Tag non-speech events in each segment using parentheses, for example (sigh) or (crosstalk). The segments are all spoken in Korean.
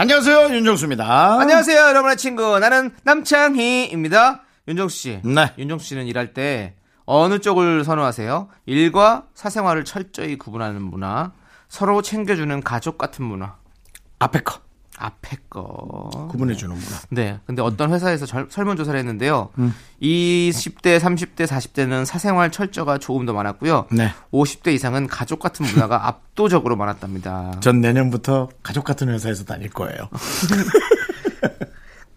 안녕하세요 윤정수입니다. 안녕하세요, 여러분의 친구. 나는 남창희입니다. 윤정수 씨. 네. 윤정수 씨는 일할 때 어느 쪽을 선호하세요? 일과 사생활을 철저히 구분하는 문화, 서로 챙겨주는 가족 같은 문화. 앞에 거 앞에 거. 구분해 주는구나. 네. 근데 어떤 회사에서 절- 설문조사를 했는데요. 음. 20대, 30대, 40대는 사생활 철저가 조금 더 많았고요. 네. 50대 이상은 가족 같은 문화가 압도적으로 많았답니다. 전 내년부터 가족 같은 회사에서 다닐 거예요. (laughs)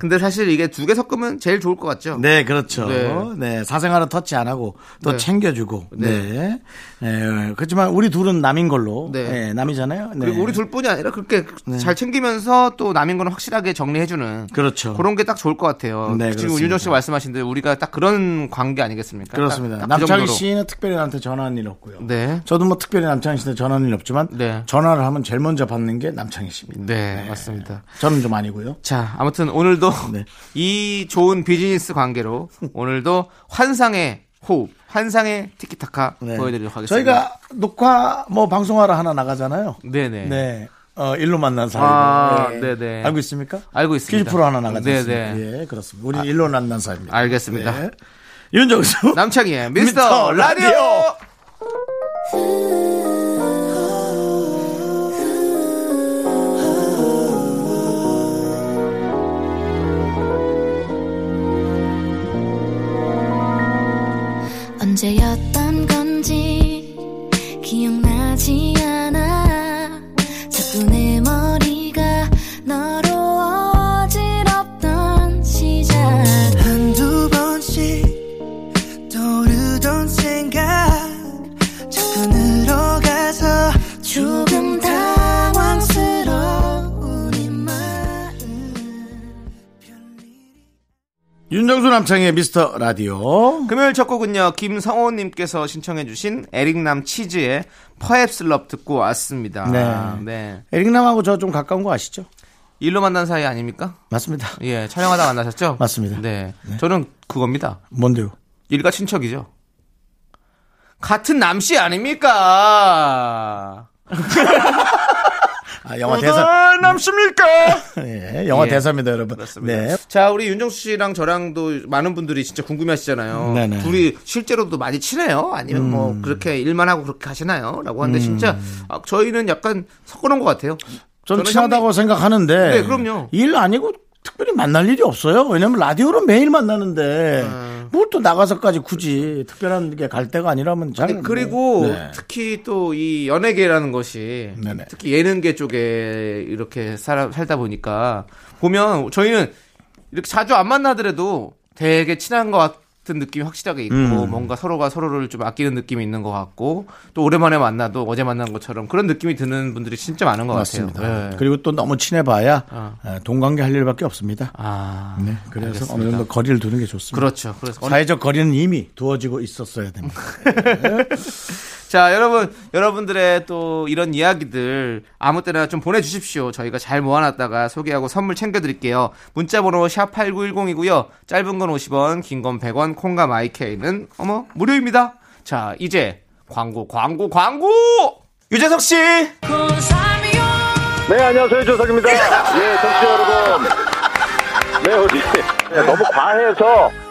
근데 사실 이게 두 개 섞으면 제일 좋을 것 같죠? 네, 그렇죠. 네. 네, 사생활은 터치 안 하고 또 네. 챙겨주고. 네. 네. 네. 그렇지만 우리 둘은 남인 걸로. 네. 네. 남이잖아요. 네. 그리고 우리 둘뿐이 아니라 그렇게 잘 챙기면서 또 남인 거는 확실하게 정리해주는 그렇죠. 그런 게 딱 좋을 것 같아요. 네, 지금. 윤정 씨가 말씀하신 대로 우리가 딱 그런 관계 아니겠습니까? 그렇습니다. 딱- 딱그 남창희 정도로. 씨는 특별히 나한테 전화한 일 없고요. 네. 저도 뭐 특별히 남창희 씨한테 전화한 일 없지만 네. 전화를 하면 제일 먼저 받는 게 남창희 씨입니다. 네, 맞습니다. 저는 좀 아니고요. 자, 아무튼 오늘도 네. 이 좋은 비즈니스 관계로 오늘도 환상의 호흡, 환상의 티키타카 네. 보여드리도록 하겠습니다. 저희가 녹화 뭐 방송하러 하나 나가잖아요. 네네. 네. 어, 일로 만난 사이. 아, 네 네. 알고 있습니까? 알고 있습니다. 퀴즈 프로 하나 나가지 네네. 예, 그렇습니다. 우리 일로 만난 사이입니다. 알겠습니다. 네. 윤정수. 남창희의 미스터, 미스터 라디오! 라디오! 언제였던 건지 기억나지 윤정수 남창의 미스터 라디오. 금요일 첫 곡은요, 김성호님께서 신청해주신 에릭남 치즈의 퍼앱스 럽 듣고 왔습니다. 네. 네. 에릭남하고 저 좀 가까운 거 아시죠? 일로 만난 사이 아닙니까? 맞습니다. 예, 촬영하다 만나셨죠? (laughs) 맞습니다. 네. 저는 그겁니다. 뭔데요? 일가 친척이죠. 같은 남씨 아닙니까? (laughs) 아, 영화 대사. 남씨입니까? (laughs) 예, 영화 예. 대사입니다, 여러분. 그렇습니다. 네. 자, 우리 윤정수 씨랑 저랑도 많은 분들이 진짜 궁금해 하시잖아요. 네네. 둘이 실제로도 많이 친해요? 아니면 뭐 음. 그렇게 일만 하고 그렇게 하시나요? 라고 하는데 진짜 아, 저희는 약간 섞어놓은 것 같아요. 전 저는 친하다고 생각하는데. 네, 그럼요. 일 아니고 특별히 만날 일이 없어요. 왜냐면 라디오로 매일 만나는데. 뭘또 나가서까지 굳이 특별한 게 갈 때가 아니라면 잘. 아니, 그리고 네. 특히 또 이 연예계라는 것이 네네. 특히 예능계 쪽에 이렇게 살아, 살다 보니까 보면 저희는 이렇게 자주 안 만나더라도 되게 친한 것 같은 느낌이 확실하게 있고 음. 뭔가 서로가 서로를 좀 아끼는 느낌이 있는 것 같고 또 오랜만에 만나도 어제 만난 것처럼 그런 느낌이 드는 분들이 진짜 많은 것 맞습니다. 같아요. 네. 그리고 또 너무 친해봐야 어. 에, 동관계 할 일밖에 없습니다. 아, 네, 그래서 알겠습니다. 어느 정도 거리를 두는 게 좋습니다. 그렇죠. 그래서 사회적 거리는 이미 두어지고 있었어야 됩니다. (laughs) 자, 여러분, 여러분들의 또 이런 이야기들 아무 때나 좀 보내주십시오. 저희가 잘 모아놨다가 소개하고 선물 챙겨드릴게요. 문자번호 샵8910이고요. 짧은 건 50원, 긴 건 100원, 콩과 마이케이는, 어머, 무료입니다. 자, 이제 광고, 광고, 광고! 유재석 씨! 네, 안녕하세요. 조석입니다. 예, 정치 여러분. 네, 어디. 예, 너무 과해서, 어,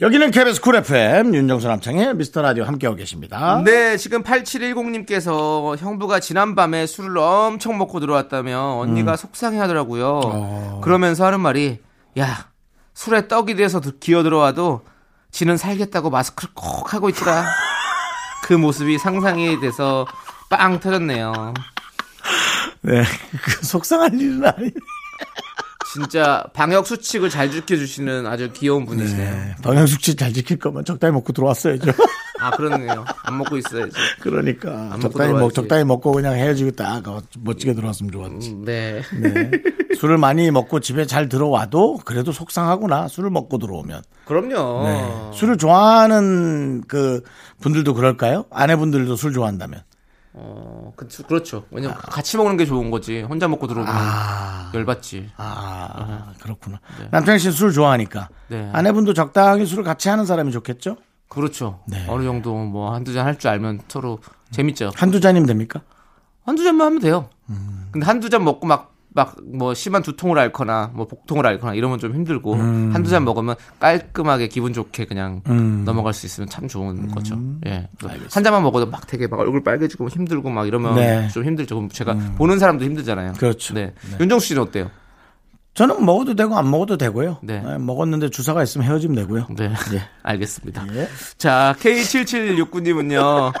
여기는 KBS Cool FM 윤정수 남창희의 미스터 라디오 함께하고 계십니다. 네, 지금 8710님께서 형부가 지난밤에 술을 엄청 먹고 들어왔다며 음. 언니가 속상해 하더라고요. 어. 그러면서 하는 말이, 야, 술에 떡이 돼서 드- 기어 들어와도 지는 살겠다고 마스크를 꼭 하고 있더라. (laughs) 그 모습이 상상이 돼서 빵 터졌네요. 네. 그 속상할 일은 아니. 진짜 방역 수칙을 잘 지켜주시는 아주 귀여운 분이시네요. 네. 방향수치 잘 지킬 거면 적당히 먹고 들어왔어야죠. 아, 그러네요. 안 먹고 있어야지. 그러니까 적당히 먹. 적당히 먹고 그냥 헤어지고 딱 어, 멋지게 들어왔으면 좋았지. 네. 네. 술을 많이 먹고 집에 잘 들어와도 그래도 속상하구나. 술을 먹고 들어오면. 그럼요. 네. 술을 좋아하는 그 분들도 그럴까요? 아내분들도 술 좋아한다면. 어, 그, 그렇죠. 왜냐면 같이 먹는 게 좋은 거지. 혼자 먹고 들어오면 열받지. 아, 그렇구나. 남창희 씨는 술 좋아하니까. 네. 아내분도 적당히 술을 같이 하는 사람이 좋겠죠? 그렇죠. 네. 어느 정도 뭐 한두 잔 할 줄 알면 서로 재밌죠. 한두 잔이면 됩니까? 한두 잔만 하면 돼요. 음. 근데 한두 잔 먹고 막, 막, 뭐, 심한 두통을 앓거나, 뭐, 복통을 앓거나, 이러면 좀 힘들고, 음. 한두 잔 먹으면 깔끔하게 기분 좋게 그냥 넘어갈 수 있으면 참 좋은 음. 거죠. 예. 한 잔만 먹어도 막 되게 막 얼굴 빨개지고 힘들고 막 이러면 네. 좀 힘들죠. 그럼 제가 보는 사람도 힘들잖아요. 그렇죠. 네. 윤정수 씨는 어때요? 저는 먹어도 되고 안 먹어도 되고요. 네. 네, 먹었는데 주사가 있으면 헤어지면 되고요. 네. 예. (laughs) 알겠습니다. 예. 자, K7769님은요.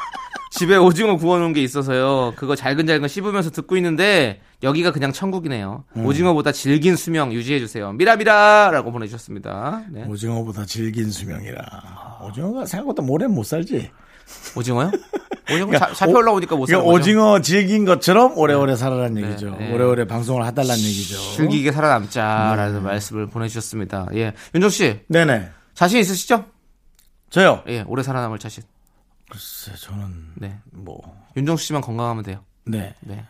집에 오징어 구워놓은 게 있어서요. 그거 잘근잘근 씹으면서 듣고 있는데 여기가 그냥 천국이네요. 음. 오징어보다 질긴 수명 유지해주세요. 미라미라라고 보내주셨습니다. 네. 오징어보다 질긴 수명이라. 오징어가 생각보다 오래 못 살지. 오징어요? (laughs) 오징어 자, 잡혀 올라오니까 못 그러니까. 오징어 질긴 것처럼 오래오래 살아라는 얘기죠. 네. 오래오래 방송을 하달라는 얘기죠. 즐기게 살아남자라는 말씀을 보내주셨습니다. 예, 윤정 씨 네네. 자신 있으시죠? 저요. 예, 오래 살아남을 자신. 글쎄, 저는 네, 뭐, 윤정수 씨만 건강하면 돼요. 네. 네,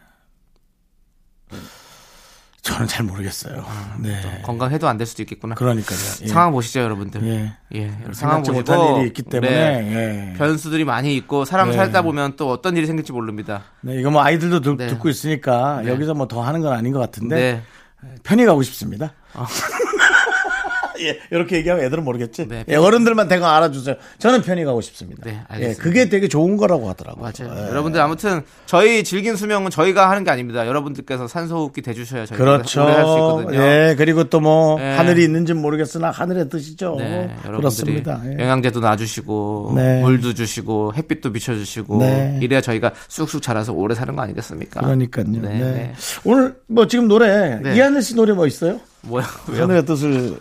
저는 잘 모르겠어요. 네. 건강해도 안 될 수도 있겠구나. 그러니까요. 예. 상황 보시죠, 여러분들. 예. 예, 상황 보시고 일이 있기 때문에. 네, 예. 변수들이 많이 있고 사람 네. 살다 보면 또 어떤 일이 생길지 모릅니다. 네, 이거 뭐 아이들도 듣, 네. 듣고 있으니까 네. 여기서 뭐 더 하는 건 아닌 것 같은데 네. 편히 가고 싶습니다. 아. 예, 이렇게 얘기하면 애들은 모르겠지. 네, 예, 어른들만 대강 알아주세요. 저는 편히 가고 싶습니다. 네, 예, 알겠습니다. 그게 되게 좋은 거라고 하더라고요. 맞아요. 예. 여러분들 아무튼 저희 질긴 수명은 저희가 하는 게 아닙니다. 여러분들께서 산소호흡기 대주셔야 저희가 그렇죠. 오래 할수 있거든요. 예, 그리고 또뭐 네. 하늘이 있는지 는 모르겠으나 하늘의 뜻이죠. 네, 그렇습니다. 예. 영양제도 놔주시고 네. 물도 주시고 햇빛도 비춰주시고 네. 이래야 저희가 쑥쑥 자라서 오래 사는 거 아니겠습니까? 그러니까요. 네, 네. 네. 오늘 뭐 지금 노래 네. 이하늘 씨 노래 뭐 있어요? 뭐야? 하늘의 뜻을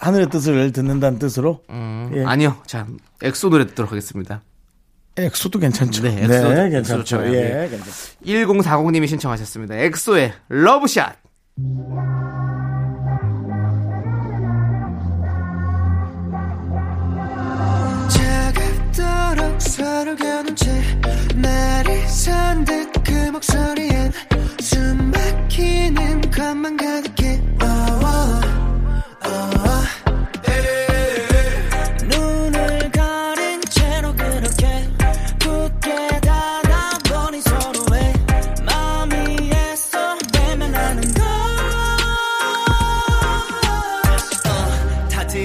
하늘의 뜻을 듣는다는 뜻으로 음, 예. 아니요. 자, 엑소 노래 듣도록 하겠습니다. 엑소도 괜찮죠. 네, 괜찮죠. 좋아요. 예, 네. 괜찮죠. 1040님이 신청하셨습니다. 엑소의 Love Shot. 차갑도록 서로 겨눈 채 날이 산듯 그 목소리엔 숨 막히는 것만 가득해 oh, oh,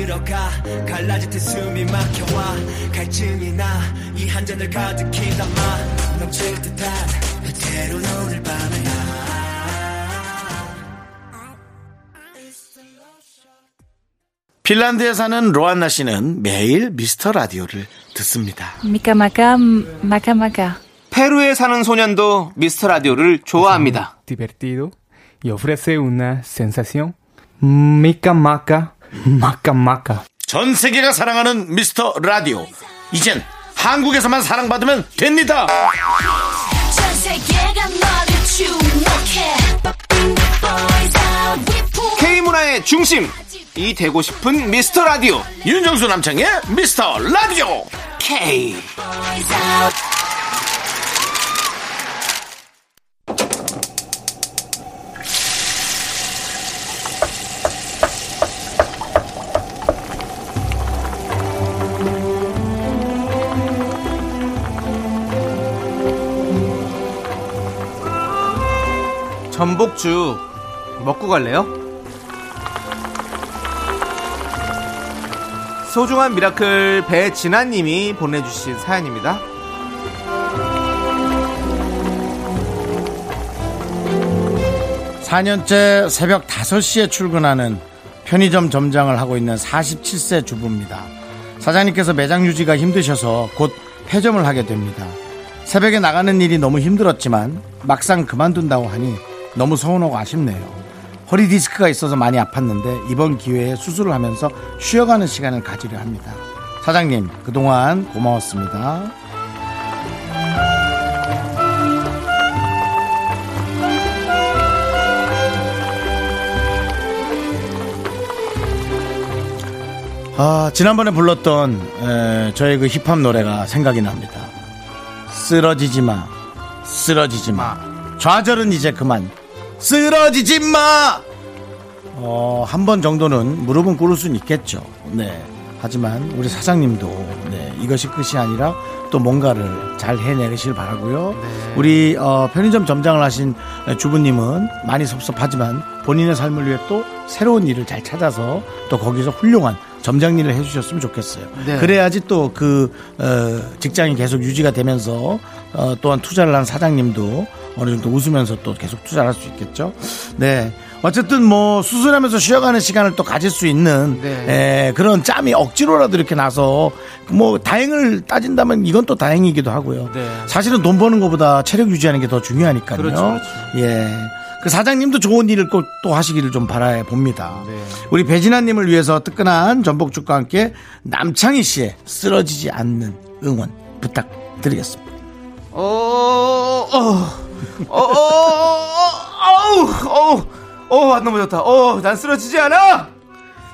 들어가 갈라질 때 숨이 막혀와 갈증이 나이 한 잔을 가득히 담아 넘칠 듯한 때론 오늘 밤에 핀란드에 사는 로안나 씨는 매일 미스터 라디오를 듣습니다. Maka maka. 페루에 사는 소년도 미스터 라디오를 좋아합니다. divertido y ofrece una sensación mica maca, maca maca. 전 세계가 사랑하는 미스터 라디오. 이젠 한국에서만 사랑받으면 됩니다. K 문화의 중심. 이 되고 싶은 미스터 라디오. 윤정수 남창의 미스터 라디오. K. 전복죽 먹고 갈래요? 소중한 miracle 배진아님이 보내주신 사연입니다. 4년째 새벽 5시에 출근하는 편의점 점장을 하고 있는 47세 주부입니다. 사장님께서 매장 유지가 힘드셔서 곧 폐점을 하게 됩니다. 새벽에 나가는 일이 너무 힘들었지만 막상 그만둔다고 하니 너무 서운하고 아쉽네요. 허리 디스크가 있어서 많이 아팠는데 이번 기회에 수술을 하면서 쉬어가는 시간을 가지려 합니다. 사장님, 그동안 고마웠습니다. 아, 지난번에 불렀던 에, 저의 그 힙합 노래가 생각이 납니다. 쓰러지지 마. 쓰러지지 마. 좌절은 이제 그만. 쓰러지지 마! 어, 한 번 정도는 무릎은 꿇을 수는 있겠죠. 네. 하지만 우리 사장님도 네, 이것이 끝이 아니라 또 뭔가를 잘 해내시길 바라고요. 우리 어, 편의점 점장을 하신 주부님은 많이 섭섭하지만 본인의 삶을 위해 또 새로운 일을 잘 찾아서 또 거기서 훌륭한 점장 일을 해주셨으면 좋겠어요. 네. 그래야지 또그 직장이 계속 유지가 되면서 어, 또한 투자를 한 사장님도 어느 정도 웃으면서 또 계속 투자를 할수 있겠죠. 네. 어쨌든 뭐 수술하면서 쉬어가는 시간을 또 가질 수 있는 네. 에, 그런 짬이 억지로라도 이렇게 나서 뭐 다행을 따진다면 이건 또 다행이기도 하고요. 네. 사실은 돈 버는 것보다 체력 유지하는 게 더 중요하니까요. 그렇죠, 그렇죠. 예. 그 사장님도 좋은 일을 꼭 또 하시기를 좀 바라 봅니다. 네. 우리 배진아님을 위해서 뜨끈한 전복죽과 함께 남창희 씨의 쓰러지지 않는 응원 부탁드리겠습니다. 어, 어, 어, 어, 어, 어우, 어우, 어우, 안 넘어졌다. 어, 난 쓰러지지 않아!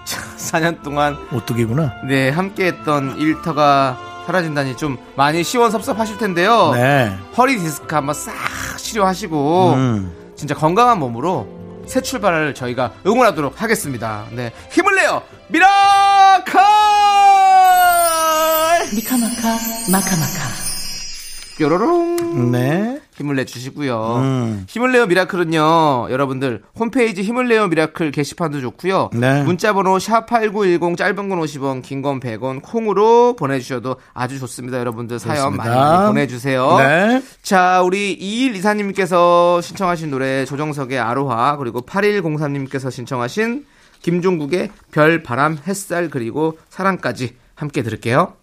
자, 4년 동안, 오뚜기구나. 네, 함께 했던 일터가 사라진다니 좀 많이 시원섭섭하실 텐데요. 네. 허리 디스크 한번 싹 치료하시고, 음. 진짜 건강한 몸으로 새 출발을 저희가 응원하도록 하겠습니다. 네. 힘을 내요! Miracle! 미카마카 마카마카 뾰로롱! 네. 힘을 내주시고요. 음. 힘을 내요 miracle은요, 여러분들 홈페이지 힘을 내요 miracle 게시판도 좋고요. 네. 문자번호 샵 #8910 짧은 건 50원, 긴 건 100원 콩으로 보내주셔도 아주 좋습니다. 여러분들 사연. 많이, 많이 보내주세요. 네. 자, 우리 2124님께서 신청하신 노래 조정석의 아로하 그리고 8103님께서 신청하신 김종국의 별, 바람, 햇살 그리고 사랑까지 함께 들을게요.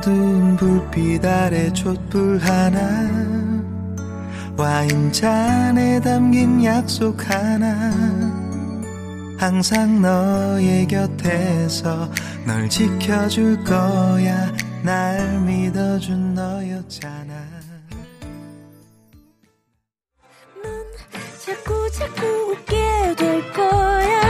어두운 불빛 아래 촛불 하나 와인잔에 담긴 약속 하나. 항상 너의 곁에서 널 지켜줄 거야. 날 믿어준 너였잖아. 자꾸 자꾸 웃게 될 거야.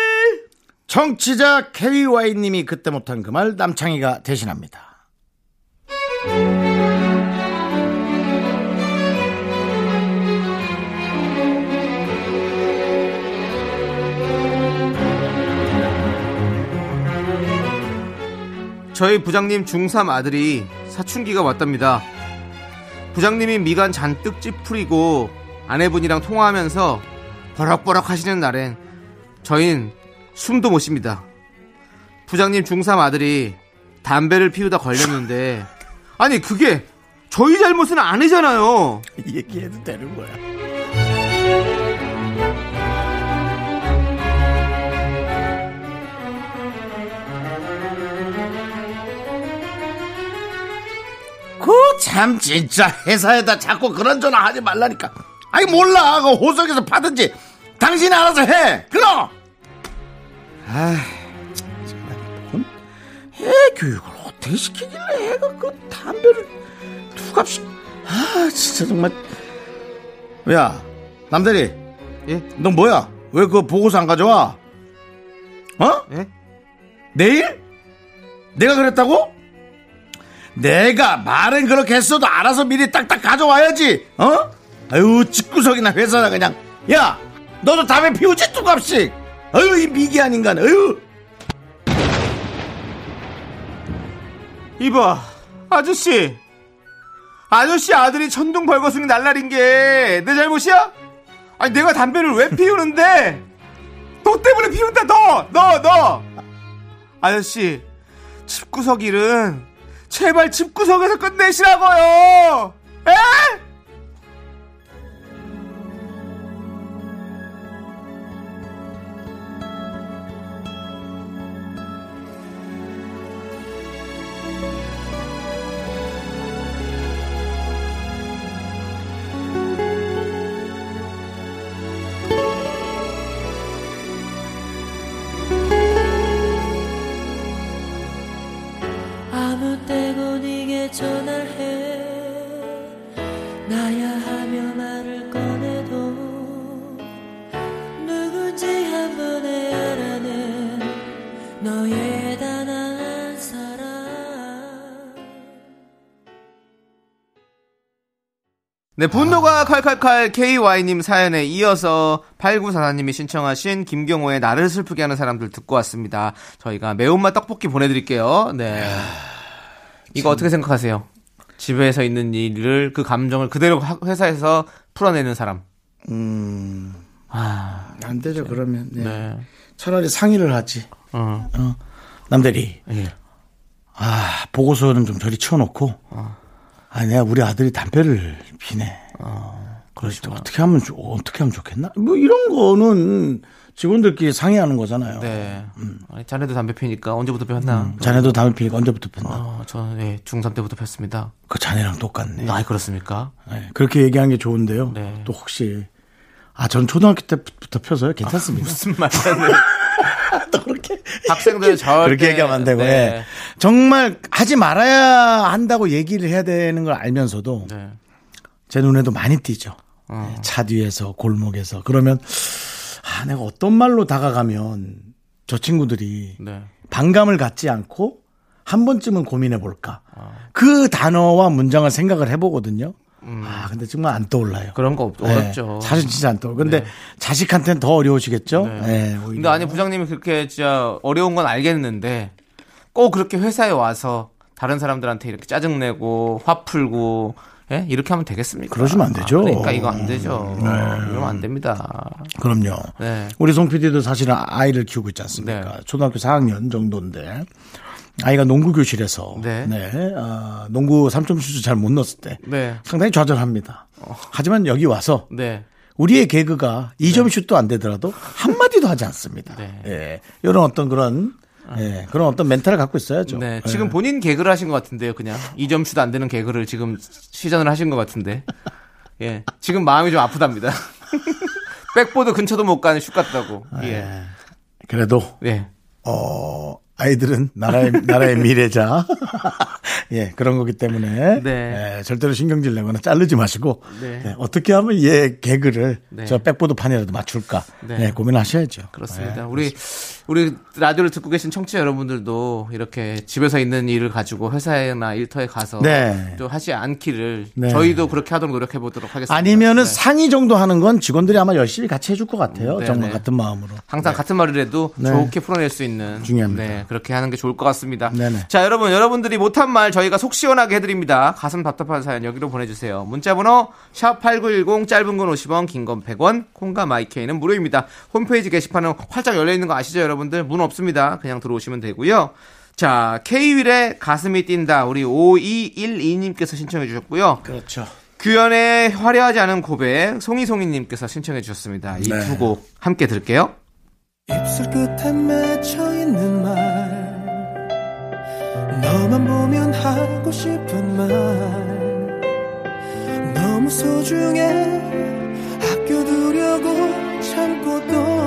청취자 KY님이 그때 못한 그 말 남창희가 대신합니다. 저희 부장님 중3 아들이 사춘기가 왔답니다. 부장님이 미간 잔뜩 찌푸리고 아내분이랑 통화하면서 버럭버럭 하시는 날엔 저흰 숨도 못 쉽니다. 부장님 중3 아들이 담배를 피우다 걸렸는데 아니 그게 저희 잘못은 아니잖아요. (laughs) 얘기해도 되는 거야. 그 참 진짜 회사에다 자꾸 그런 전화 하지 말라니까. 아니 몰라. 그 호석에서 파든지 당신이 알아서 해. 그럼. 아, 정말 뭔 애 교육을 어떻게 시키길래 애가 그 담배를 두 갑씩. 아, 진짜 정말. 야, 남대리. 예? 너 뭐야? 왜 그 보고서 안 가져와? 어? 예? 내일? 내가 그랬다고? 내가 말은 그렇게 했어도 알아서 미리 딱딱 가져와야지. 어? 아유 집구석이나 회사나 그냥. 야, 너도 담배 피우지 뚜갑씩. 아유 이 미개한 인간. 아유. 이봐, 아저씨. 아저씨 아들이 천둥 벌거숭이 날라린 게 내 잘못이야? 아니 내가 담배를 왜 피우는데? 너 때문에 피운다 너! 너! 너! 아저씨 집구석 일은 제발 집구석에서 끝내시라고요! 에? 네, 분노가 칼칼칼 KY님 사연에 이어서 8944님이 신청하신 김경호의 나를 슬프게 하는 사람들 듣고 왔습니다. 저희가 매운맛 떡볶이 보내드릴게요. 네. 이거 어떻게 생각하세요? 집에서 있는 일을 그 감정을 그대로 하- 회사에서 풀어내는 사람. 음, 아, 안 되죠 그러면. 네. 네. 차라리 상의를 하지. 어, 어. 남대리. 예. 아 보고서는 좀 저리 치워놓고. 아 내가 우리 아들이 담배를 피네. 그러시구나. 어떻게 하면 좋- 어떻게 하면 좋겠나? 뭐 이런 거는 직원들끼리 상의하는 거잖아요. 네. 아니, 자네도 담배 피니까 언제부터 피웠나? 자네도 담배 피니까 언제부터 폈나? 어, 저는 예, 중3 때부터 폈습니다. 그 자네랑 똑같네. 아, 그렇습니까? 네, 그렇게 얘기한 게 좋은데요. 네. 또 혹시 아, 전 초등학교 때부터 펴서요. 괜찮습니다. 무슨 말이야? 또 그렇게 학생들 절대 그렇게 얘기하면 안 되고 네. 예. 정말 하지 말아야 한다고 얘기를 해야 되는 걸 알면서도 네. 제 눈에도 많이 띄죠. 어. 네, 차 뒤에서 골목에서 그러면 아 내가 어떤 말로 다가가면 저 친구들이 네. 반감을 갖지 않고 한 번쯤은 고민해 볼까. 어. 그 단어와 문장을 생각을 해보거든요. 아 근데 정말 안 떠올라요. 음. 그런 거 없- 네, 어렵죠. 사실 진짜 안 떠올. 근데 자식한테는 더 어려우시겠죠. 네. 네, 오히려. 근데 아니 부장님이 그렇게 진짜 어려운 건 알겠는데 꼭 그렇게 회사에 와서 다른 사람들한테 이렇게 짜증내고 화 풀고 예? 이렇게 하면 되겠습니까? 그러시면 안 되죠. 네. 아, 그러니까 이거 안 되죠. 이러면 안 됩니다. 그럼요. 네. 우리 송 PD도 사실은 아이를 키우고 있지 않습니까? 네. 초등학교 4학년 정도인데 아이가 농구 교실에서 네. 네, 아, 농구 3점 슛을 잘 못 넣었을 때 네. 상당히 좌절합니다. 하지만 여기 와서 네. 우리의 개그가 2점 슛도 안 되더라도 한 마디도 하지 않습니다. 네. 예. 이런 어떤 그런 예, 그런 어떤 멘탈을 갖고 있어야죠. 네. 예. 지금 본인 개그를 하신 것 같은데요, 그냥. 2점 슛 안 되는 개그를 지금 시전을 하신 것 같은데. 예. 지금 마음이 좀 아프답니다. (laughs) 백보드 근처도 못 가는 슛 같다고. 예. 그래도 예. 어, 아이들은 나라의, (laughs) 나라의 미래자. (laughs) 예, 그런 거기 때문에. 네. 예, 절대로 신경질 내거나 자르지 마시고. 네. 예, 어떻게 하면 얘 개그를 네. 저 백보드 판이라도 맞출까. 네. 예, 고민하셔야죠. 그렇습니다. 예, 우리 우리 라디오를 듣고 계신 청취자 여러분들도 이렇게 집에서 있는 일을 가지고 회사나 일터에 가서 네. 또 하지 않기를 네. 저희도 그렇게 하도록 노력해 보도록 하겠습니다. 아니면은 네. 상의 정도 하는 건 직원들이 아마 열심히 같이 해줄 것 같아요. 네, 정말 네. 같은 마음으로. 항상 같은 말이라도 네. 좋게 풀어낼 수 있는 중요합니다. 네, 그렇게 하는 게 좋을 것 같습니다. 네네. 자, 여러분, 여러분들이 못한 말 저희가 속 시원하게 해드립니다. 가슴 답답한 사연 여기로 보내주세요. 문자번호 샵 #8910 짧은 건 50원, 긴 건 100원, 콩과 마이케이는 무료입니다. 홈페이지 게시판은 활짝 열려 있는 거 아시죠, 여러분 들? 문 없습니다. 그냥 들어오시면 되고요. 자, K-윌의 가슴이 뛴다. 우리 5212님께서 신청해 주셨고요. 그렇죠. 규현의 화려하지 않은 고백 송이송이님께서 신청해 주셨습니다. 이두 네. 곡 함께 들을게요. 입술 끝에 맺혀 있는 말 너만 보면 하고 싶은 말 소중해 아껴두려고 참고 또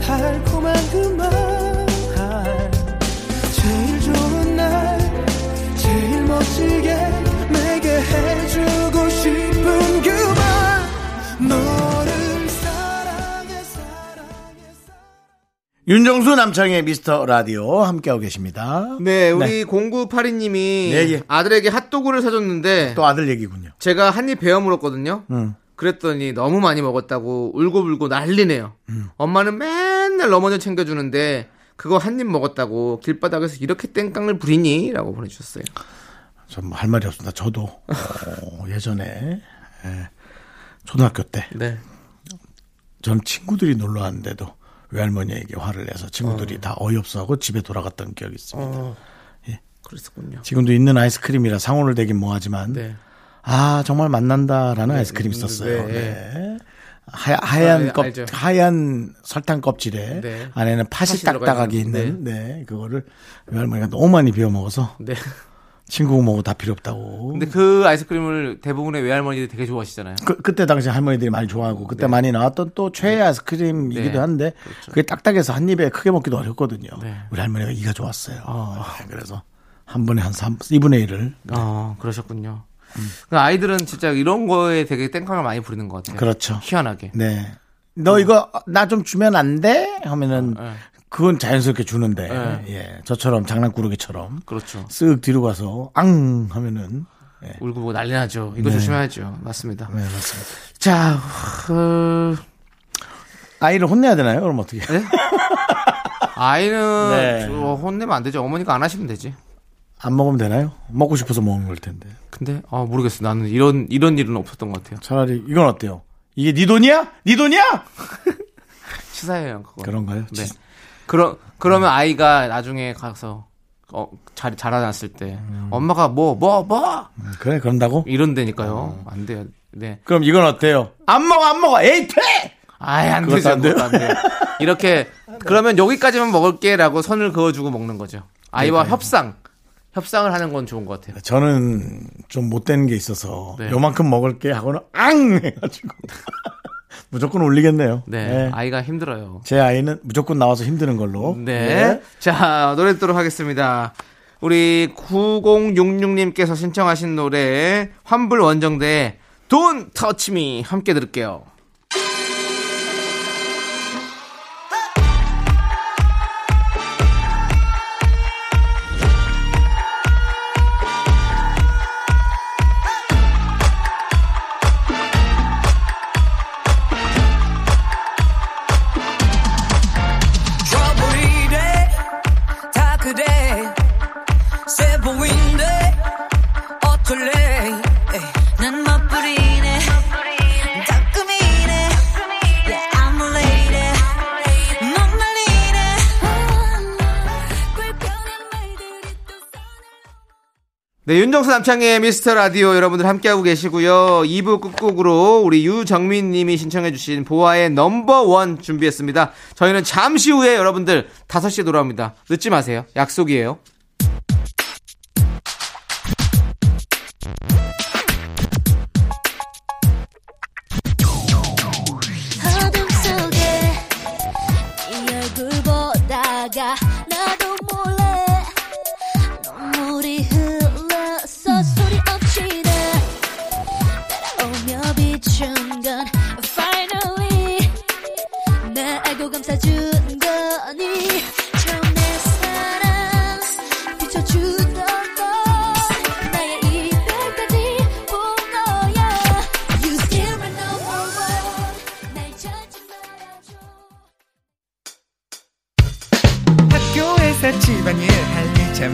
달콤한 그말 제일 좋은 날 제일 멋지게 내게 해주고 싶은 그말 너를 사랑해 윤정수 남창의 미스터 라디오 함께하고 계십니다. 네, 우리 0982님이 네, 예. 아들에게 핫도그를 사줬는데 또 아들 얘기군요. 제가 한입 베어 물었거든요. 음. 그랬더니 너무 많이 먹었다고 울고불고 난리네요. 엄마는 맨날 넘어져 챙겨주는데 그거 한 입 먹었다고 길바닥에서 이렇게 땡깡을 부리니? 라고 보내주셨어요. 전뭐할 말이 없습니다. 저도 어, 예전에 예, 초등학교 때 네. 전 친구들이 놀러 왔는데도 외할머니에게 화를 내서 친구들이 다 어이없어하고 집에 돌아갔던 기억이 있습니다. 어, 그랬었군요. 지금도 있는 아이스크림이라 상호를 대긴 뭐하지만 네. 아 정말 만난다라는 아이스크림 있었어요. 네. 네. 하, 하얀 아, 껍 알죠. 하얀 설탕 껍질에 네. 안에는 팥이 딱딱하게 있는, 있는 네. 그거를 외할머니가 너무 많이 비워 먹어서 네. 친구 뭐고 다 필요 없다고. 근데 그 아이스크림을 대부분의 외할머니들이 되게 좋아하시잖아요. 그, 그때 당시 할머니들이 많이 좋아하고 그때 많이 나왔던 또 최애 아이스크림이기도 네. 한데 그게 딱딱해서 한 입에 크게 먹기도 어렵거든요. 네. 우리 할머니가 이가 좋았어요. 네, 그래서 한 번에 한 3, 2분의 1을 어, 그러셨군요. 그 아이들은 진짜 이런 거에 되게 땡깡을 많이 부리는 것 같아요. 그렇죠. 희한하게. 네. 너 이거 나 좀 주면 안 돼? 하면은 네. 그건 자연스럽게 주는데 네. 예 저처럼 장난꾸러기처럼 그렇죠. 쓱 뒤로 가서 앙 하면은 울고 보고 난리 나죠. 이거 네. 조심해야죠. 맞습니다. 네 맞습니다. 자, 어, 아이를 혼내야 되나요? 그럼 어떻게? (laughs) 아이는 네. 저 혼내면 안 되죠. 어머니가 안 하시면 되지. 안 먹으면 되나요? 먹고 싶어서 먹는 걸 텐데. 근데 아 모르겠어. 나는 이런 이런 일은 없었던 것 같아요. 차라리 이건 어때요? 이게 네 돈이야? 네 돈이야? (laughs) 치사해요, 그거. 그런가요? 네. 치- 그러 그러면 아이가 나중에 가서 어, 잘 자라났을 때 엄마가 뭐 뭐뭐 음, 그래 그런다고? 이런다니까요. 안 돼요. 네. 그럼 이건 어때요? 안 먹어 안 먹어 에이 퇴! 아예 안 되죠. 안 돼요? 안 돼요. 이렇게 (laughs) 그러면 여기까지만 먹을게라고 선을 그어주고 먹는 거죠. 아이와 협상 협상을 하는 건 좋은 것 같아요. 저는 좀 못된 게 있어서 네. 요만큼 먹을게 하고는 앙 해가지고 (laughs) 무조건 올리겠네요. 네, 네. 아이가 힘들어요. 제 아이는 무조건 나와서 힘드는 걸로. 네. 자, 노래 듣도록 하겠습니다. 우리 9066님께서 신청하신 노래 환불 원정대 Touch Me 함께 들을게요. 윤정수 남창의 미스터 라디오 여러분들 함께하고 계시고요. 2부 끝곡으로 우리 유정민 님이 신청해주신 보아의 넘버원 준비했습니다. 저희는 잠시 후에 여러분들 5시에 돌아옵니다. 늦지 마세요. 약속이에요.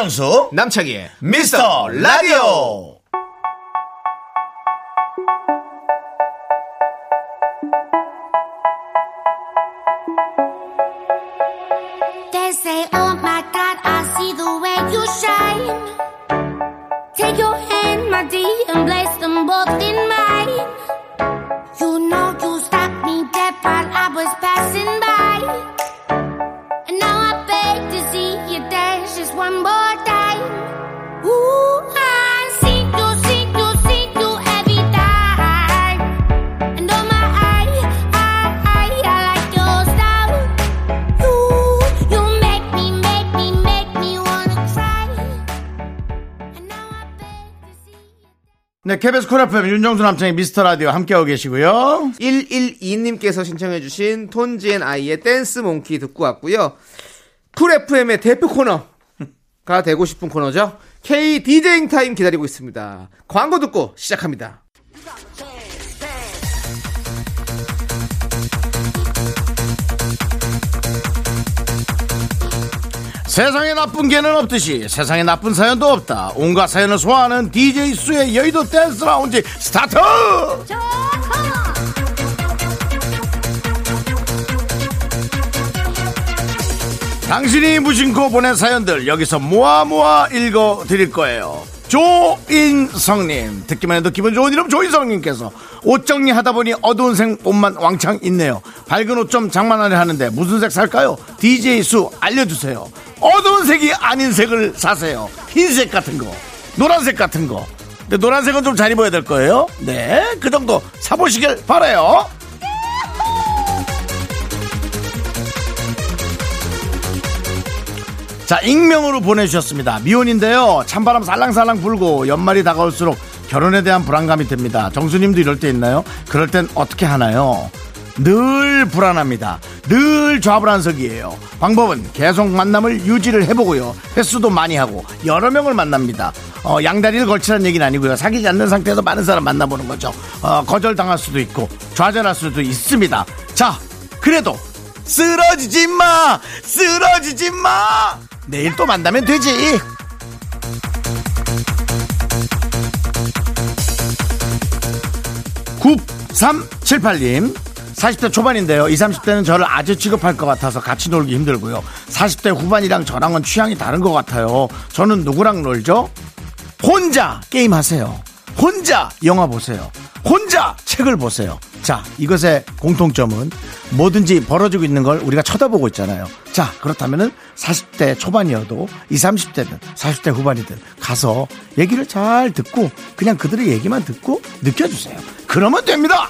윤정수 남창희의 미스터 라디오 KBS Cool FM 윤정수 남창희의 미스터 라디오 함께하고 계시고요. 112님께서 신청해주신 Tones and I의 Dance Monkey 듣고 왔고요. Cool FM의 대표 코너가 되고 싶은 코너죠. K DJing 타임 기다리고 있습니다. 광고 듣고 시작합니다. 세상에 나쁜 개는 없듯이 세상에 나쁜 사연도 없다. 온갖 사연을 소화하는 DJ 수의 여의도 댄스 라운지 스타트! 당신이 무심코 보낸 사연들 여기서 모아 모아 읽어 드릴 거예요. 조인성님 듣기만 해도 기분 좋은 이름 조인성님께서 옷 정리하다 보니 어두운 색 옷만 왕창 있네요. 밝은 옷 좀 장만하려 하는데 무슨 색 살까요? DJ 수 알려주세요. 어두운 색이 아닌 색을 사세요. 흰색 같은 거, 노란색 같은 거. 근데 노란색은 좀 잘 입어야 될 거예요. 네, 그 정도 사보시길 바라요. 자, 익명으로 보내주셨습니다. 미혼인데요. 찬바람 살랑살랑 불고 연말이 다가올수록 결혼에 대한 불안감이 듭니다. 정수님도 이럴 때 있나요? 그럴 땐 어떻게 하나요? 늘 불안합니다. 늘 좌불안석이에요. 방법은 계속 만남을 유지를 해보고요. 횟수도 많이 하고 여러 명을 만납니다. 어, 양다리를 걸치라는 얘기는 아니고요. 사귀지 않는 상태에서 많은 사람 만나보는 거죠. 어, 거절당할 수도 있고 좌절할 수도 있습니다. 자, 그래도 쓰러지지 마! 쓰러지지 마! 내일 또 만나면 되지. 9378님. 40대 초반인데요. 20, 30대는 저를 아재 취급할 것 같아서 같이 놀기 힘들고요. 40대 후반이랑 저랑은 취향이 다른 것 같아요. 저는 누구랑 놀죠? 혼자 게임하세요. 혼자 영화 보세요. 혼자 책을 보세요. 자, 이것의 공통점은 뭐든지 벌어지고 있는 걸 우리가 쳐다보고 있잖아요. 자, 그렇다면은 40대 초반이어도 20, 30대든 40대 후반이든 가서 얘기를 잘 듣고 그냥 그들의 얘기만 듣고 느껴주세요. 그러면 됩니다.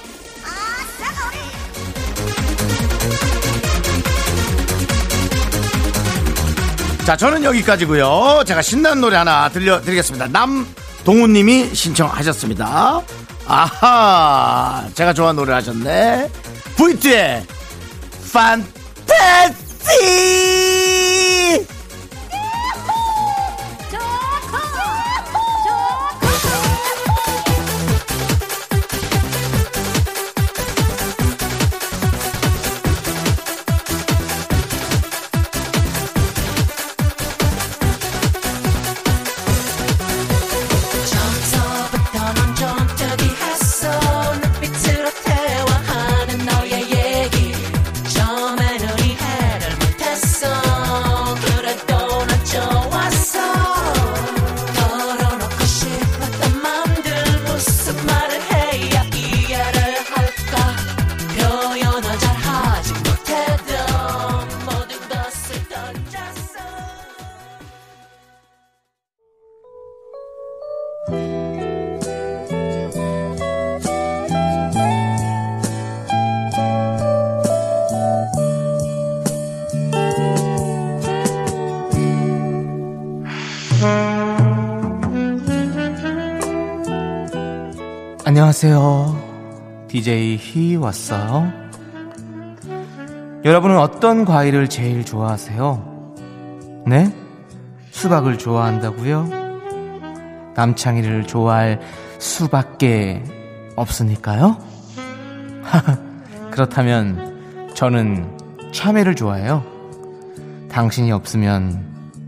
자, 저는 여기까지고요. 제가 신나는 노래 하나 들려드리겠습니다. 남동우님이 신청하셨습니다. 아하, 제가 좋아하는 노래 하셨네. V2의 판타지! 안녕하세요. DJ 히 왔어요. 여러분은 어떤 과일을 제일 좋아하세요? 네? 수박을 좋아한다고요? 남창희를 좋아할 수밖에 없으니까요? (laughs) 그렇다면 저는 참외를 좋아해요. 당신이 없으면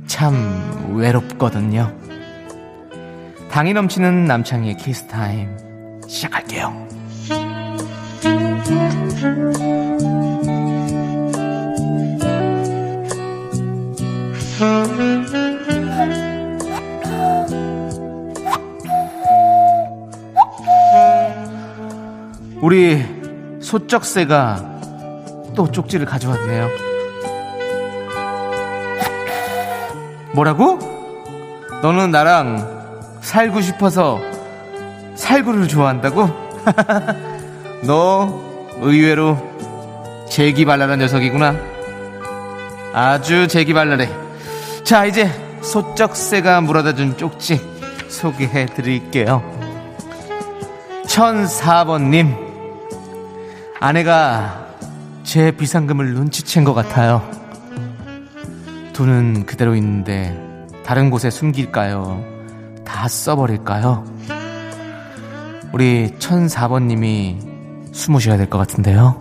참 외롭거든요. 당이 넘치는 남창희의 키스타임 시작할게요. 우리 소쩍새가 또 쪽지를 가져왔네요. 뭐라고? 너는 나랑 살고 싶어서 살구를 좋아한다고? (laughs) 너 의외로 재기발랄한 녀석이구나. 아주 재기발랄해. 자, 이제 소쩍새가 물어다 준 쪽지 소개해 드릴게요. 1004번님. 아내가 제 비상금을 눈치챈 것 같아요. 돈은 그대로 있는데 다른 곳에 숨길까요? 다 써버릴까요? 우리 1004번님이 숨으셔야 될 것 같은데요.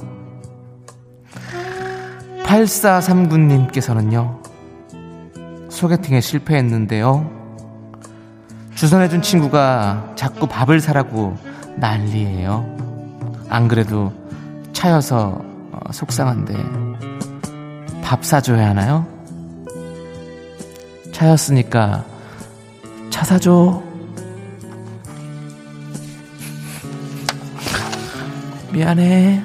8439님께서는요, 소개팅에 실패했는데요. 주선해준 친구가 자꾸 밥을 사라고 난리예요. 안 그래도 차여서 어, 속상한데 밥 사줘야 하나요? 차였으니까 차 사줘. 미안해.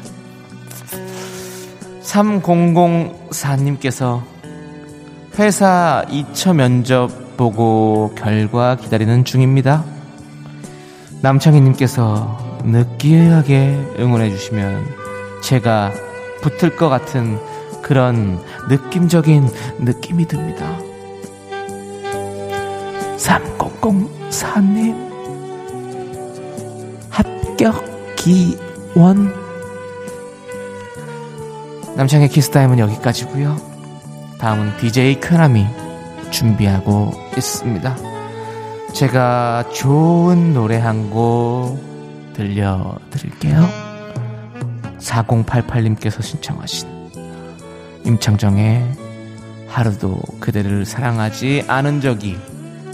3004님께서 회사 2차 면접 보고 결과 기다리는 중입니다. 남창희님께서 느끼하게 응원해 주시면 제가 붙을 것 같은 그런 느낌적인 느낌이 듭니다. 3004님 합격 기 원. 남창의 키스타임은 여기까지고요. 다음은 DJ 쾌남이 준비하고 있습니다. 제가 좋은 노래 한 곡 들려드릴게요. 4088님께서 신청하신 임창정의 하루도 그대를 사랑하지 않은 적이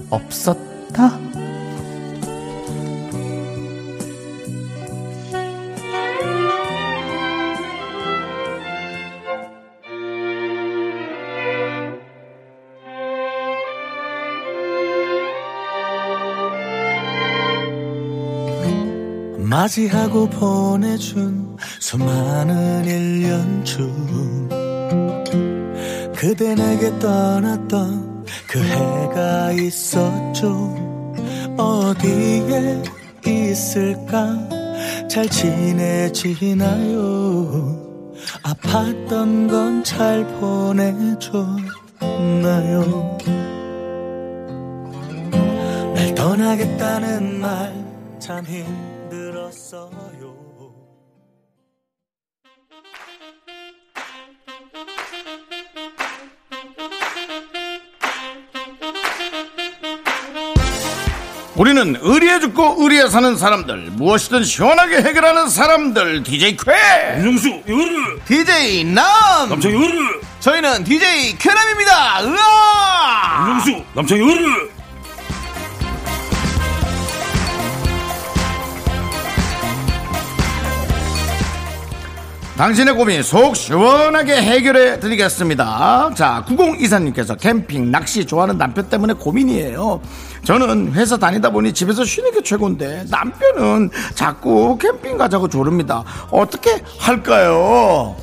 없었다? 맞이하고 보내준 수많은 일년 중. 그대 내게 떠났던 그 해가 있었죠. 어디에 있을까? 잘 지내지나요? 아팠던 건 잘 보내줬나요? 날 떠나겠다는 말 참 힘 들었어요. 우리는 의리에 죽고 의리에 사는 사람들 무엇이든 시원하게 해결하는 사람들 DJ 쾌! 윤정수 요르 DJ 남! 남창희 요르 저희는 DJ 쾌남입니다. 으아! 윤정수 남창희 요르 당신의 고민 속 시원하게 해결해 드리겠습니다. 자, 9024님께서 캠핑, 낚시 좋아하는 남편 때문에 고민이에요. 저는 회사 다니다 보니 집에서 쉬는 게 최고인데 남편은 자꾸 캠핑 가자고 조릅니다. 어떻게 할까요?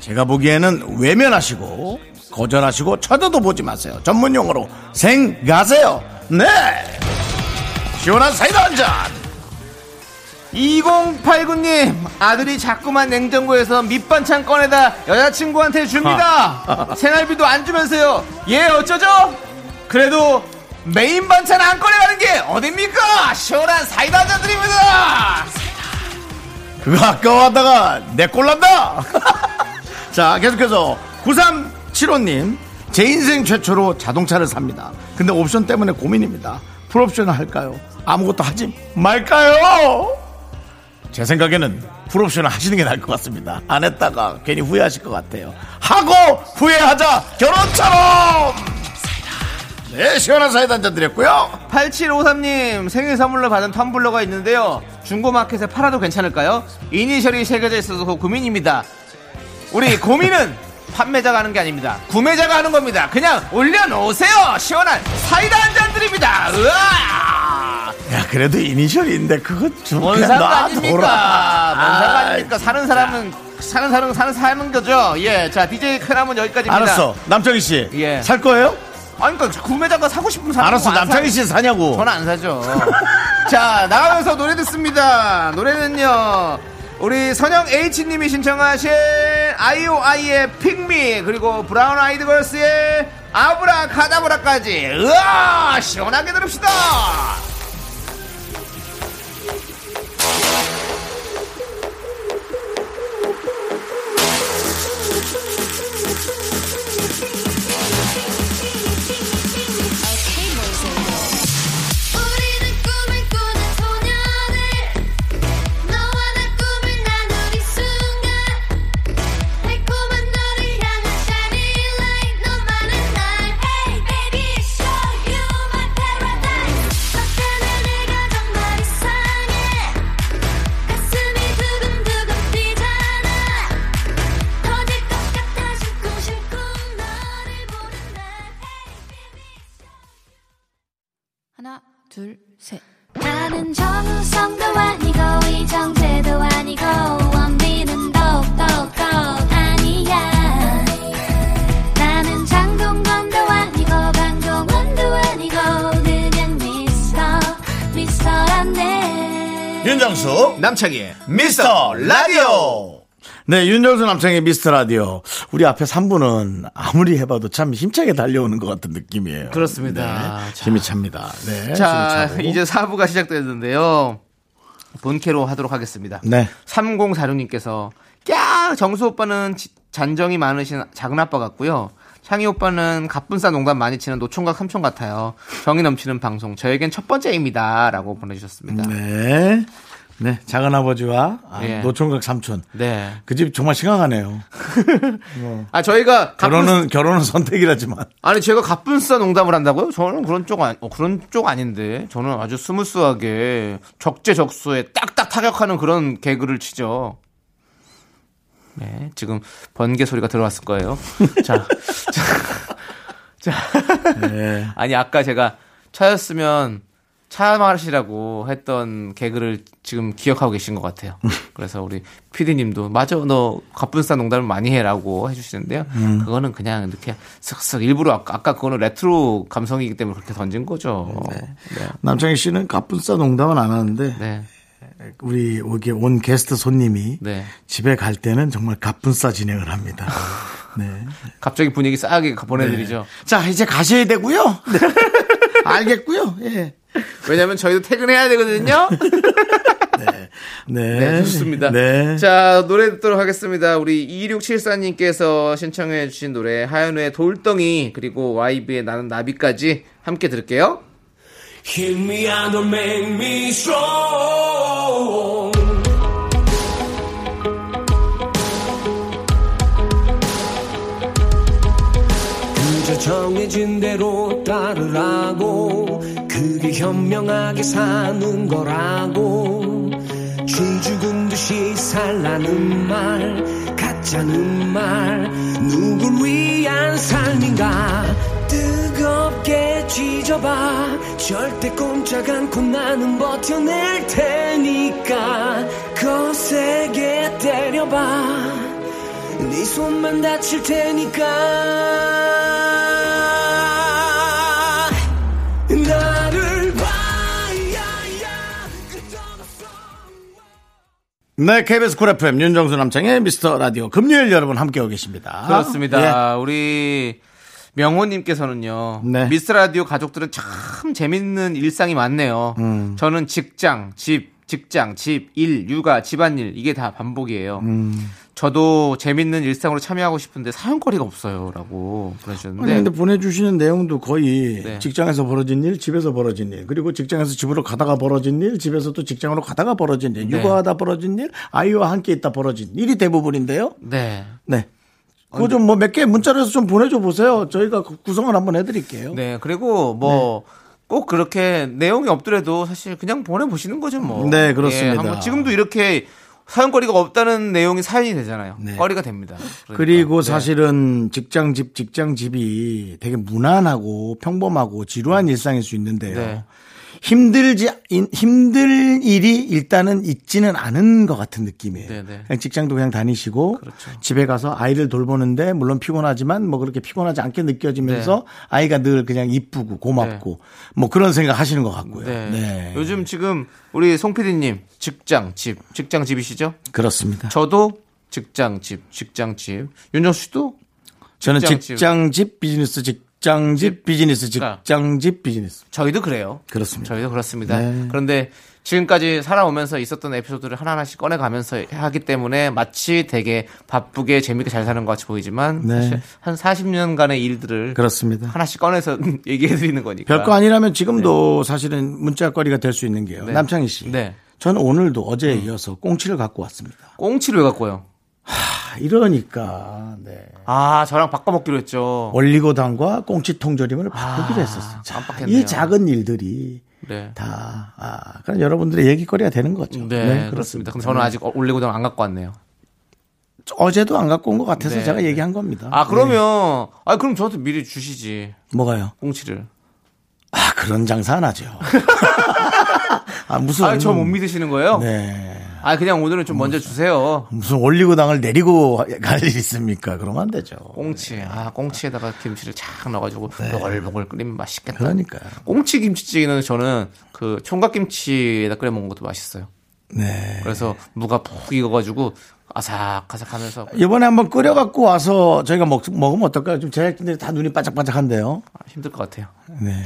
제가 보기에는 외면하시고 거절하시고 쳐다도 보지 마세요. 전문 용어로 생가세요. 네. 시원한 사이다 한 잔. 2089님 아들이 자꾸만 냉장고에서 밑반찬 꺼내다 여자친구한테 줍니다 (laughs) 생활비도 안 주면서요 얘 어쩌죠? 그래도 메인 반찬 안 꺼내가는 게 어딥니까 시원한 사이다 드립니다 그거 아까워하다가 내 꼴난다. (laughs) 자, 계속해서 9375님. 제 인생 최초로 자동차를 삽니다. 근데 옵션 때문에 고민입니다. 풀옵션을 할까요? 아무것도 하지 말까요? 제 생각에는 풀옵션을 하시는 게 나을 것 같습니다. 안 했다가 괜히 후회하실 것 같아요. 하고 후회하자 결혼처럼. 네, 시원한 사이다 한잔 드렸고요. 8753님 생일 선물로 받은 텀블러가 있는데요. 중고마켓에 팔아도 괜찮을까요? 이니셜이 새겨져 있어서 고민입니다. 우리 고민은 (laughs) 판매자가 하는 게 아닙니다. 구매자가 하는 겁니다. 그냥 올려놓으세요. 시원한 사이다 한 잔 드립니다. 으아! 야, 그래도 이니셜인데 그거 좀뭔 그냥 상관입니까? 뭔. 상관입니까? 사는 사람은 사는 사람은 사는 사는 거죠. 예, 자 DJ 크람은 여기까지입니다. 알았어. 남창희 씨. 예. 살 거예요? 아니, 그러니까 구매자가 사고 싶으면 사는 알았어. 남창희 사- 씨 사냐고. 저는 안 사죠. (laughs) 자, 나가면서 노래 듣습니다. 노래는요. 우리 선영 H님이 신청하신 아이오아이의 픽미 그리고 브라운 아이드 걸스의 아브라카다브라까지 으아 시원하게 들읍시다. Thank you. 남창희의 미스터 라디오. 네, 윤정수 남창의 미스터 라디오. 우리 앞에 3분은 아무리 해봐도 참 힘차게 달려오는 것 같은 느낌이에요. 그렇습니다. 네, 자. 힘이 찹니다. 네. 자. 이제 4부가 시작됐는데요. 본캐로 하도록 하겠습니다. 네. 3046님께서 꺄 정수 오빠는 지- 잔정이 많으신 작은 아빠 같고요. 창희 오빠는 가뿐싸 농담 많이 치는 노총각 삼촌 같아요. 정이 넘치는 방송 저에겐 첫 번째입니다 라고 보내주셨습니다. 네. 네. 작은 아버지와 아, 예. 노총각 삼촌. 네. 그 집 정말 심각하네요. (laughs) 아 저희가 결혼은 결혼은 선택이라지만. 아니 제가 갑분싸 농담을 한다고요? 저는 그런 쪽 아니, 어, 그런 쪽 아닌데 저는 아주 smooth하게 적재적소에 딱딱 타격하는 그런 개그를 치죠. 네, 지금 번개 소리가 들어왔을 거예요. (laughs) 자, 자, 자. 네. 아니 아까 제가 차였으면 차 마시라고 했던 개그를 지금 기억하고 계신 것 같아요. (laughs) 그래서 우리 PD님도 맞아 너 가뿐싸 농담을 많이 해라고 해주시는데요. 그거는 그냥 이렇게 쓱쓱 일부러 아까, 아까 그거는 레트로 감성이기 때문에 그렇게 던진 거죠. 네. 남창희 씨는 가뿐싸 농담은 안 하는데 네. 우리 여기 온 게스트 손님이 네. 집에 갈 때는 정말 가뿐싸 진행을 합니다. (laughs) 네. 갑자기 분위기 싸게 보내드리죠. 자, 이제 가셔야 되고요. 네. (laughs) 알겠고요. 예. 왜냐면 저희도 퇴근해야 되거든요. (laughs) 네. 네, 좋습니다. 네. 자, 노래 듣도록 하겠습니다. 우리 2674님께서 신청해 주신 노래, 하연우의 돌덩이, 그리고 YB의 나는 나비까지 함께 들을게요. Hit me and don't make me strong. 그저 정해진 대로 따르라고 그게 현명하게 사는 거라고. 쥐 죽은 듯이 살라는 말 가짜는 말 누굴 위한 삶인가. 뜨겁게 쥐져봐. 절대 꼼짝 않고 나는 버텨낼 테니까. 거세게 때려봐. 네 손만 다칠 테니까 네, KBS Cool FM 윤정수 남창희의 미스터 라디오 금요일 여러분 함께하고 계십니다. 그렇습니다. 우리 명호님께서는요. 네. 미스터 라디오 가족들은 참 재밌는 일상이 많네요. 음. 저는 직장, 집, 직장, 집, 일, 육아, 집안일 이게 다 반복이에요. 음. 저도 재밌는 일상으로 참여하고 싶은데 사연거리가 없어요라고 아니, 보내주셨는데 근데 보내주시는 내용도 거의 네. 직장에서 벌어진 일, 집에서 벌어진 일, 그리고 직장에서 집으로 가다가 벌어진 일, 집에서 또 직장으로 가다가 벌어진 일, 네. 육아하다 벌어진 일, 아이와 함께 있다 벌어진 일이 대부분인데요. 네. 네. 그거 좀 뭐 몇 개 문자로 해서 좀 보내줘 보세요. 저희가 그 구성을 한번 해드릴게요. 네, 그리고 뭐꼭 그렇게 내용이 없더라도 사실 그냥 보내보시는 거죠, 뭐. 네, 그렇습니다. 예, 지금도 이렇게 사연거리가 없다는 내용이 사연이 되잖아요. 네. 거리가 됩니다. 그러니까. 그리고 네. 사실은 직장 집, 직장 집이 되게 무난하고 평범하고 지루한 일상일 수 있는데요. 네. 힘들지, 인- 힘들 일이 일단은 있지는 않은 것 같은 느낌이에요. 네, 네. 그냥 직장도 그냥 다니시고 그렇죠. 집에 가서 아이를 돌보는데 물론 피곤하지만 뭐 그렇게 피곤하지 않게 느껴지면서 아이가 늘 그냥 이쁘고 고맙고 뭐 그런 생각 하시는 것 같고요. 네. 네. 요즘 지금 우리 송 PD님 직장 집 직장 집이시죠? 그렇습니다. 저도 직장 집 직장 집 윤정 씨도 저는 직장 집. 직장 집 비즈니스 직 장집 비즈니스 직장 집 비즈니스. 저희도 그래요. 그렇습니다. 저희도 그렇습니다. 네. 그런데 지금까지 살아오면서 있었던 에피소드를 하나하나씩 꺼내가면서 하기 때문에 마치 되게 바쁘게 재밌게 잘 사는 것 같이 보이지만 네. 사실 한 40년간의 일들을 그렇습니다. 하나씩 꺼내서 (laughs) 얘기해 드리는 거니까. 별거 아니라면 지금도 사실은 문자거리가 될 수 있는 게요. 네. 남창희 씨. 네. 저는 오늘도 어제에 이어서 꽁치를 갖고 왔습니다. 꽁치를 왜 갖고요? 아, 이러니까 네. 아, 저랑 바꿔먹기로 했죠. 올리고당과 꽁치 통조림을 바꾸기로 아, 했었어요. 자, 깜빡했네요. 이 작은 일들이 네. 다 아, 그런 여러분들의 얘기거리가 되는 거죠. 네, 그렇습니다. 근데 저는 아직 올리고당 안 갖고 왔네요. 어제도 안 갖고 온 것 같아서 네, 제가 네. 얘기한 겁니다. 아, 네. 그러면, 아, 그럼 저한테 미리 주시지. 뭐가요? 꽁치를. 아 그런 장사 안 하죠. (laughs) 아 무슨 아, 저 못 믿으시는 거예요? 네. 아, 그냥 오늘은 좀 먼저 주세요. 무슨 올리고당을 내리고 갈 일 있습니까? 그러면 안 되죠. 꽁치. 아, 꽁치에다가 김치를 착 넣어가지고 보글보글 끓이면 맛있겠다. 네. 그러니까요. 꽁치 김치찌개는 저는 그 총각김치에다 끓여 먹는 것도 맛있어요. 네. 그래서 무가 푹 익어가지고 아삭아삭하면서 이번에 한번 끓여갖고 와서 저희가 먹, 먹으면 어떨까요? 좀 제작진들이 다 눈이 반짝반짝한데요. 아, 힘들 것 같아요. 네.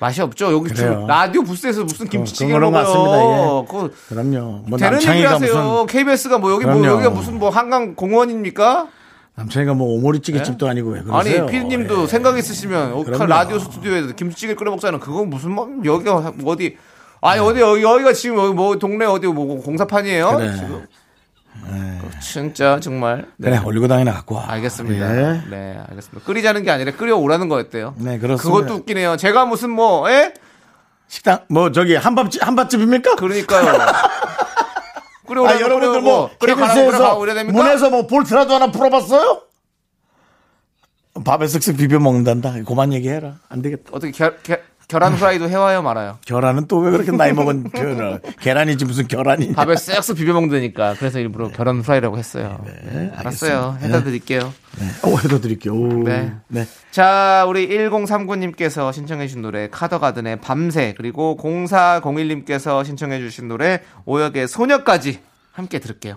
맛이 없죠. 여기. 지금 라디오 부스에서 무슨 김치찌개 그런 거 먹어요. 같습니다, 그거 그럼요. 뭐 되는 얘기 하세요. 무슨 KBS가 뭐 여기 뭐 그럼요. 여기가 무슨 뭐 한강 공원입니까? 남창희가 뭐 오모리찌개 집도 아니고 왜 그러세요? 아니 피디님도 예. 생각 있으시면 어, 그럼요. 라디오 스튜디오에서 김치찌개 끓여 먹자는 그건 무슨 뭐 여기가 어디 아니 어디 여기 여기가 지금 여기 뭐 동네 어디 뭐 공사판이에요? 그래. 지금. 진짜 정말 네. 그래 올리고당이나 갖고 와. 알겠습니다. 예. 네, 알겠습니다. 끓이자는 게 아니라 끓여 오라는 거였대요. 네, 그렇습니다. 그것도 웃기네요. 제가 무슨 뭐, 예? 식당 뭐 저기 한밥집 한밥집입니까? 그러니까요. (laughs) 끓여 오라는 아 여러분들 뭐 끓여 KBS에서? 문에서 뭐 볼트라도 하나 풀어봤어요? 밥에 쓱쓱 비벼 먹는단다. 그만 얘기해라. 안 되겠다. 어떻게 겨, 겨, 계란 후라이도 해와요 말아요? 계란은 또 왜 그렇게 나이 먹은 (laughs) 표현을 계란이지 무슨 계란이냐. 밥에 쓱쓱 비벼 먹는다니까. 그래서 일부러 계란 후라이라고 했어요. 네, 알았어요. 해다 드릴게요. 오, 해둬드릴게요. 오. 네. 네. 자, 우리 1039님께서 신청해주신 노래 카더가든의 밤새 그리고 0401님께서 신청해주신 노래 오역의 소녀까지 함께 들을게요.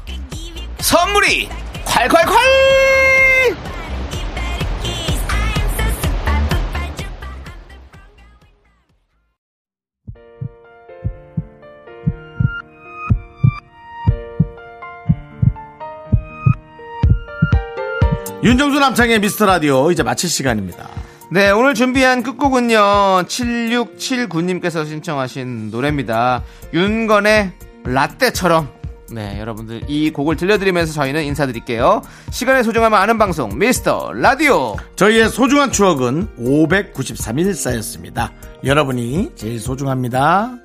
선물이 콸콸콸 윤정수 남창의 미스터 라디오 이제 마칠 시간입니다. 네, 오늘 준비한 끝곡은요. 7679님께서 신청하신 노래입니다. 윤건의 라떼처럼. 네, 여러분들 이 곡을 들려드리면서 저희는 인사드릴게요. 시간의 소중함을 아는 방송 미스터 라디오. 저희의 소중한 추억은 593일 쌓였습니다. 여러분이 제일 소중합니다.